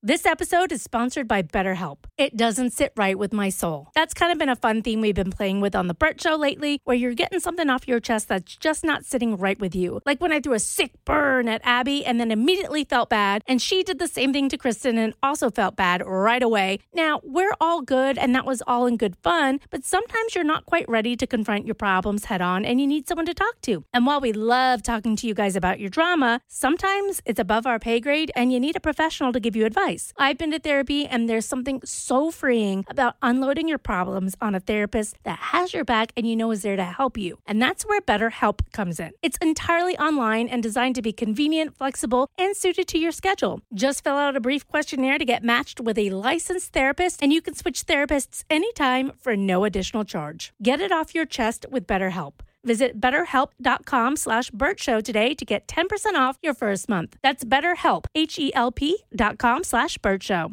This episode is sponsored by BetterHelp. It doesn't sit right with my soul. That's kind of been a fun theme we've been playing with on The Burt Show lately, where you're getting something off your chest that's just not sitting right with you. Like when I threw a sick burn at Abby and then immediately felt bad, and she did the same thing to Kristen and also felt bad right away. Now, we're all good and that was all in good fun, but sometimes you're not quite ready to confront your problems head on and you need someone to talk to. And while we love talking to you guys about your drama, sometimes it's above our pay grade and you need a professional to give you advice. I've been to therapy, and there's something so freeing about unloading your problems on a therapist that has your back and you know is there to help you. And that's where BetterHelp comes in. It's entirely online and designed to be convenient, flexible, and suited to your schedule. Just fill out a brief questionnaire to get matched with a licensed therapist, and you can switch therapists anytime for no additional charge. Get it off your chest with BetterHelp. Visit betterhelp.com slash Show today to get 10% off your first month. That's betterhelp, H-E-L-P dot com slash Show.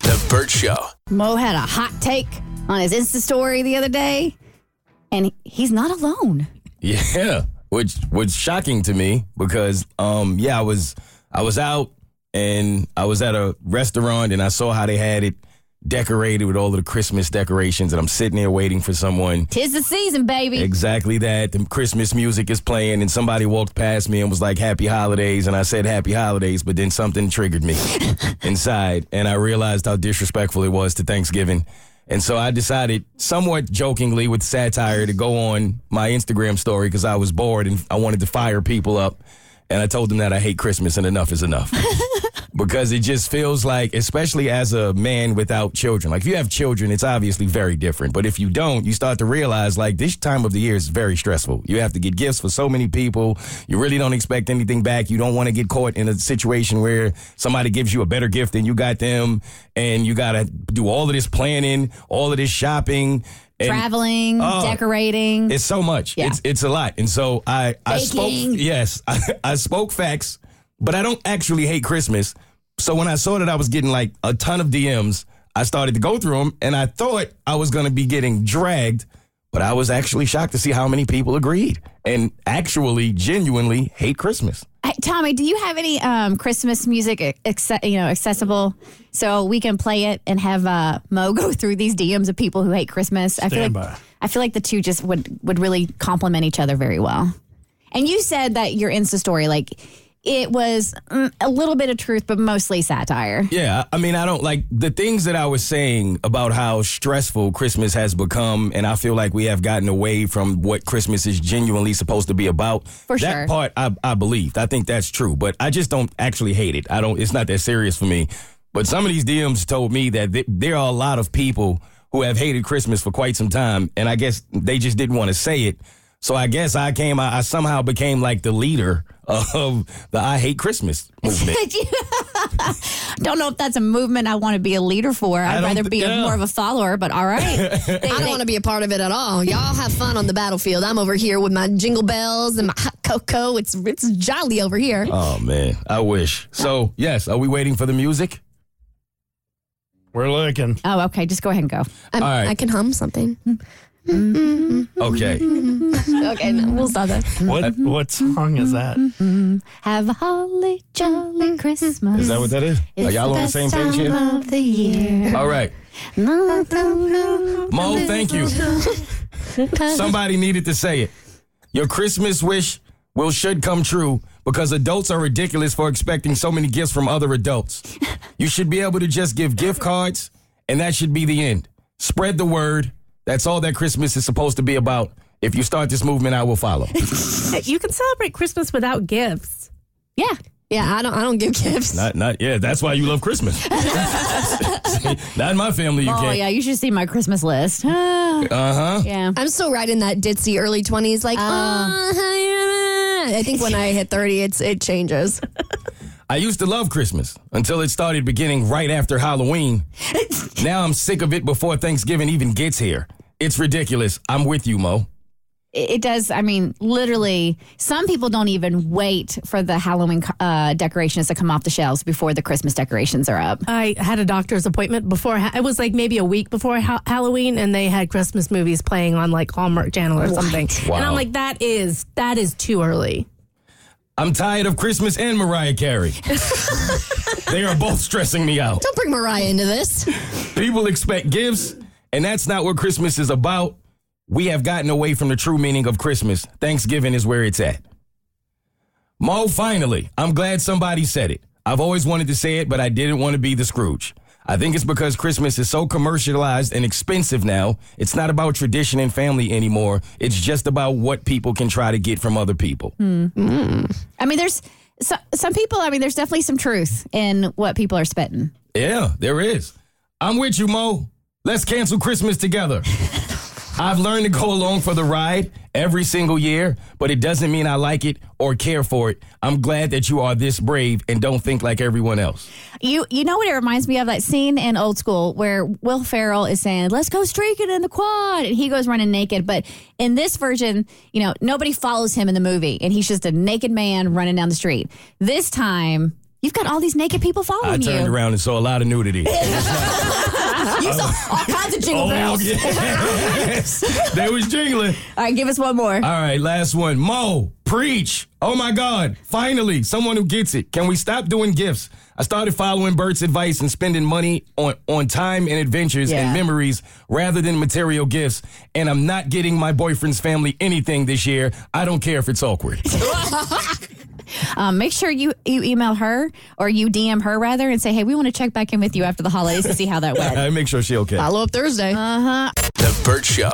The Burt Show. Mo had a hot take on his Insta story the other day, and he's not alone. Yeah, which was shocking to me because, um, yeah, I was I was out and I was at a restaurant and I saw how they had it decorated with all of the Christmas decorations, and I'm sitting there waiting for someone. Tis the season, baby. Exactly that. The Christmas music is playing, and somebody walked past me and was like, Happy Holidays. And I said, Happy Holidays, but then something triggered me inside, and I realized how disrespectful it was to Thanksgiving. And so I decided, somewhat jokingly with satire, to go on my Instagram story because I was bored and I wanted to fire people up. And I told them that I hate Christmas and enough is enough. because it just feels like, especially as a man without children, like if you have children, it's obviously very different. But if you don't, you start to realize like this time of the year is very stressful. You have to get gifts for so many people. You really don't expect anything back. You don't want to get caught in a situation where somebody gives you a better gift than you got them. And you got to do all of this planning, all of this shopping. And, Traveling, Oh, decorating. It's so much. Yeah. It's it's a lot. And so I I spoke yes, I, I spoke facts, but I don't actually hate Christmas. So when I saw that I was getting like a ton of DMs, I started to go through them and I thought I was going to be getting dragged, but I was actually shocked to see how many people agreed and actually genuinely hate Christmas. Hey, Tommy, do you have any um, Christmas music acce- you know accessible so we can play it and have uh, Mo go through these DMs of people who hate Christmas? I feel like by. I feel like the two just would would really complement each other very well. And you said that your Insta story like it was mm, a little bit of truth, but mostly satire. Yeah, I mean, I don't like the things that I was saying about how stressful Christmas has become, and I feel like we have gotten away from what Christmas is genuinely supposed to be about. For that sure. part, I, I believed. I think that's true, but I just don't actually hate it. I don't. It's not that serious for me. But some of these DMs told me that th- there are a lot of people who have hated Christmas for quite some time, and I guess they just didn't want to say it. So I guess I came. I, I somehow became like the leader of the I hate Christmas movement. Don't know if that's a movement I want to be a leader for. I'd rather th- be a, yeah. more of a follower, but all right. I don't want to be a part of it at all. Y'all have fun on the battlefield. I'm over here with my jingle bells and my hot cocoa. It's it's jolly over here. Oh man, I wish. So yes, are we waiting for the music? We're looking. oh, okay. Just go ahead and go. I'm, all right. I can hum something. Mm-hmm. Okay. Okay, no, we'll stop that. What what song is that? Have a holly jolly mm-hmm. Christmas. Is that what that is? Are It's y'all on the best same page time here? Of the year. All right. Mo, thank you. Somebody needed to say it. Your Christmas wish will should come true because adults are ridiculous for expecting so many gifts from other adults. You should be able to just give gift cards, and that should be the end. Spread the word. That's all that Christmas is supposed to be about. If you start this movement, I will follow. You can celebrate Christmas without gifts. Yeah. Yeah, I don't I don't give gifts. Not, not, yeah. That's why you love Christmas. not in my family. You Oh, can't. yeah. You should see my Christmas list. Uh huh. yeah. I'm still riding that ditzy early 20s. Like, uh, I think when I hit 30, it's it changes. I used to love Christmas until it started beginning right after Halloween. now I'm sick of it before Thanksgiving even gets here. It's ridiculous. I'm with you, Mo. It it does. I mean, literally, some people don't even wait for the Halloween uh, decorations to come off the shelves before the Christmas decorations are up. I had a doctor's appointment before. It was like maybe a week before ha- Halloween, and they had Christmas movies playing on like Hallmark Channel or something. And I'm like, that is that is too early. I'm tired of Christmas and Mariah Carey. they are both stressing me out. Don't bring Mariah into this. People expect gifts, and that's not what Christmas is about. We have gotten away from the true meaning of Christmas. Thanksgiving is where it's at. Mo, finally, I'm glad somebody said it. I've always wanted to say it, but I didn't want to be the Scrooge. I think it's because Christmas is so commercialized and expensive now. It's not about tradition and family anymore. It's just about what people can try to get from other people. Hmm. Mm. I mean, there's so, some people. I mean, there's definitely some truth in what people are spitting. Yeah, there is. I'm with you, Mo. Let's cancel Christmas together. I've learned to go along for the ride every single year, but it doesn't mean I like it or care for it. I'm glad that you are this brave and don't think like everyone else. You you know what it reminds me of that scene in Old School where Will Ferrell is saying, "Let's go streaking in the quad," and he goes running naked. But in this version, you know, nobody follows him in the movie, and he's just a naked man running down the street. This time, you've got all these naked people following you. I following turned you. around and saw a lot of nudity. You saw all kinds of jingle oh, bells. yes. There was jingling. All right, give us one more. All right, last one. Mo, preach. Oh my God. Finally, someone who gets it. Can we stop doing gifts? I started following Burt's advice and spending money on, on time and adventures Yeah. and memories rather than material gifts. And I'm not getting my boyfriend's family anything this year. I don't care if it's awkward. Um, make sure you you email her or you DM her rather and say, "Hey, we want to check back in with you after the holidays to see how that went." Make sure she okay. Follow up Thursday. Uh huh. The Burt Show.